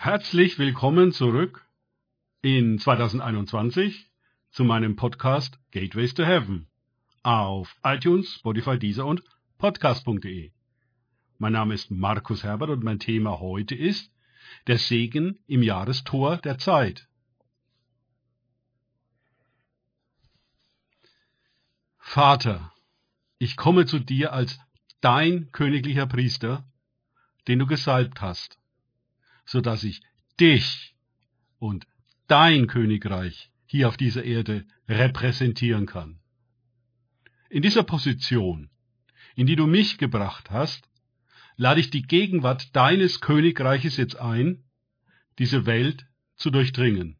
Herzlich willkommen zurück in 2021 zu meinem Podcast Gateways to Heaven auf iTunes, Spotify, Deezer und Podcast.de. Mein Name ist Markus Herbert und mein Thema heute ist der Segen im Jahrestor der Zeit. Vater, ich komme zu dir als dein königlicher Priester, den du gesalbt hast, so dass ich dich und dein Königreich hier auf dieser Erde repräsentieren kann. In dieser Position, in die du mich gebracht hast, lade ich die Gegenwart deines Königreiches jetzt ein, diese Welt zu durchdringen.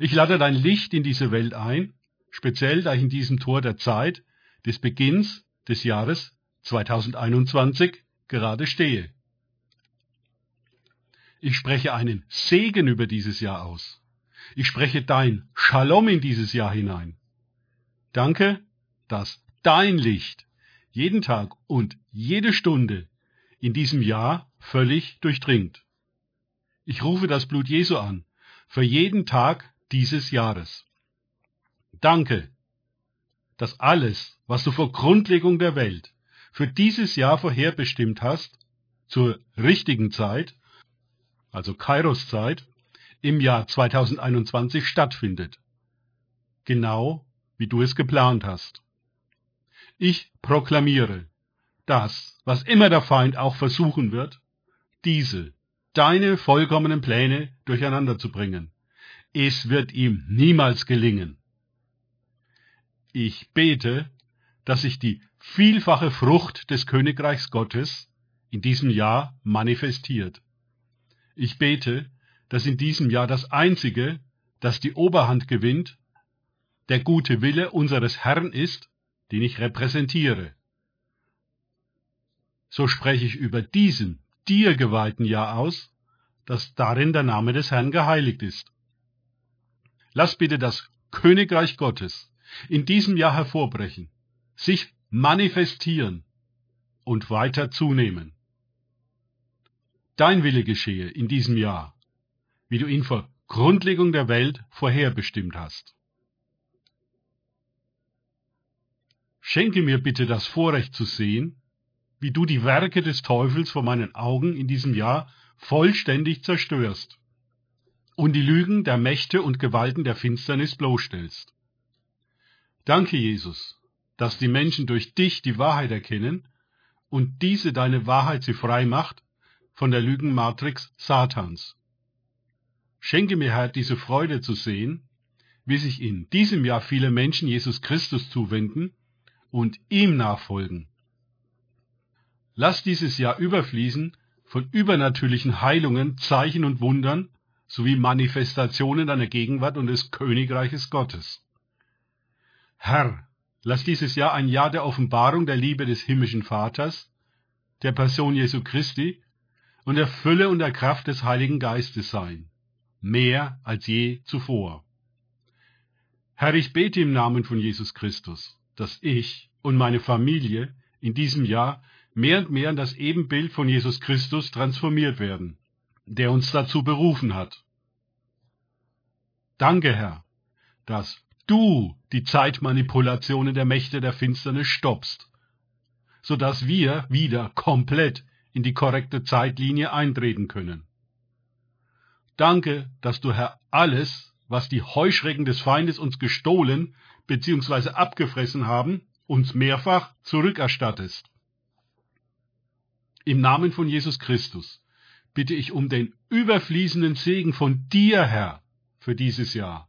Ich lade dein Licht in diese Welt ein, speziell da ich in diesem Tor der Zeit des Beginns des Jahres 2021 gerade stehe. Ich spreche einen Segen über dieses Jahr aus. Ich spreche dein Shalom in dieses Jahr hinein. Danke, dass dein Licht jeden Tag und jede Stunde in diesem Jahr völlig durchdringt. Ich rufe das Blut Jesu an für jeden Tag dieses Jahres. Danke, dass alles, was du vor Grundlegung der Welt für dieses Jahr vorherbestimmt hast, zur richtigen Zeit, also Kairos Zeit, im Jahr 2021 stattfindet. Genau wie du es geplant hast. Ich proklamiere, dass, was immer der Feind auch versuchen wird, diese, deine vollkommenen Pläne durcheinander zu bringen. Es wird ihm niemals gelingen. Ich bete, dass sich die vielfache Frucht des Königreichs Gottes in diesem Jahr manifestiert. Ich bete, dass in diesem Jahr das Einzige, das die Oberhand gewinnt, der gute Wille unseres Herrn ist, den ich repräsentiere. So spreche ich über diesen dir geweihten Jahr aus, dass darin der Name des Herrn geheiligt ist. Lass bitte das Königreich Gottes in diesem Jahr hervorbrechen, sich manifestieren und weiter zunehmen. Dein Wille geschehe in diesem Jahr, wie du ihn vor Grundlegung der Welt vorherbestimmt hast. Schenke mir bitte das Vorrecht zu sehen, wie du die Werke des Teufels vor meinen Augen in diesem Jahr vollständig zerstörst und die Lügen der Mächte und Gewalten der Finsternis bloßstellst. Danke, Jesus, dass die Menschen durch dich die Wahrheit erkennen und diese deine Wahrheit sie frei macht von der Lügenmatrix Satans. Schenke mir, Herr, diese Freude zu sehen, wie sich in diesem Jahr viele Menschen Jesus Christus zuwenden und ihm nachfolgen. Lass dieses Jahr überfließen von übernatürlichen Heilungen, Zeichen und Wundern sowie Manifestationen deiner Gegenwart und des Königreiches Gottes. Herr, Lass dieses Jahr ein Jahr der Offenbarung der Liebe des himmlischen Vaters, der Person Jesu Christi und der Fülle und der Kraft des Heiligen Geistes sein, mehr als je zuvor. Herr, ich bete im Namen von Jesus Christus, dass ich und meine Familie in diesem Jahr mehr und mehr in das Ebenbild von Jesus Christus transformiert werden, der uns dazu berufen hat. Danke, Herr, dass du die Zeitmanipulationen der Mächte der Finsternis stoppst, so dass wir wieder komplett in die korrekte Zeitlinie eintreten können. Danke, dass du Herr alles, was die Heuschrecken des Feindes uns gestohlen bzw. abgefressen haben, uns mehrfach zurückerstattest. Im Namen von Jesus Christus bitte ich um den überfließenden Segen von dir, Herr, für dieses Jahr.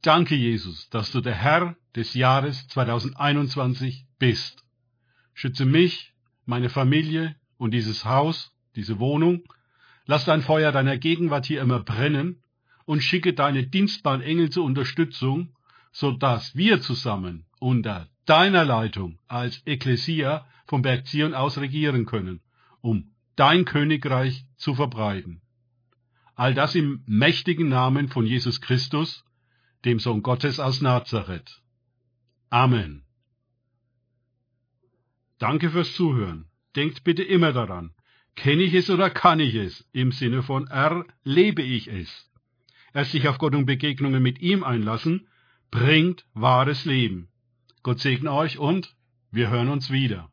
Danke, Jesus, dass du der Herr des Jahres 2021 bist. Schütze mich, meine Familie und dieses Haus, diese Wohnung. Lass dein Feuer deiner Gegenwart hier immer brennen und schicke deine dienstbaren Engel zur Unterstützung, so dass wir zusammen unter deiner Leitung als Ekklesia vom Berg Zion aus regieren können, um dein Königreich zu verbreiten. All das im mächtigen Namen von Jesus Christus, dem Sohn Gottes aus Nazareth. Amen. Danke fürs Zuhören. Denkt bitte immer daran, Kenne ich es oder kann ich es? Im Sinne von erlebe ich es. Erst sich auf Gott und Begegnungen mit ihm einlassen, bringt wahres Leben. Gott segne euch und wir hören uns wieder.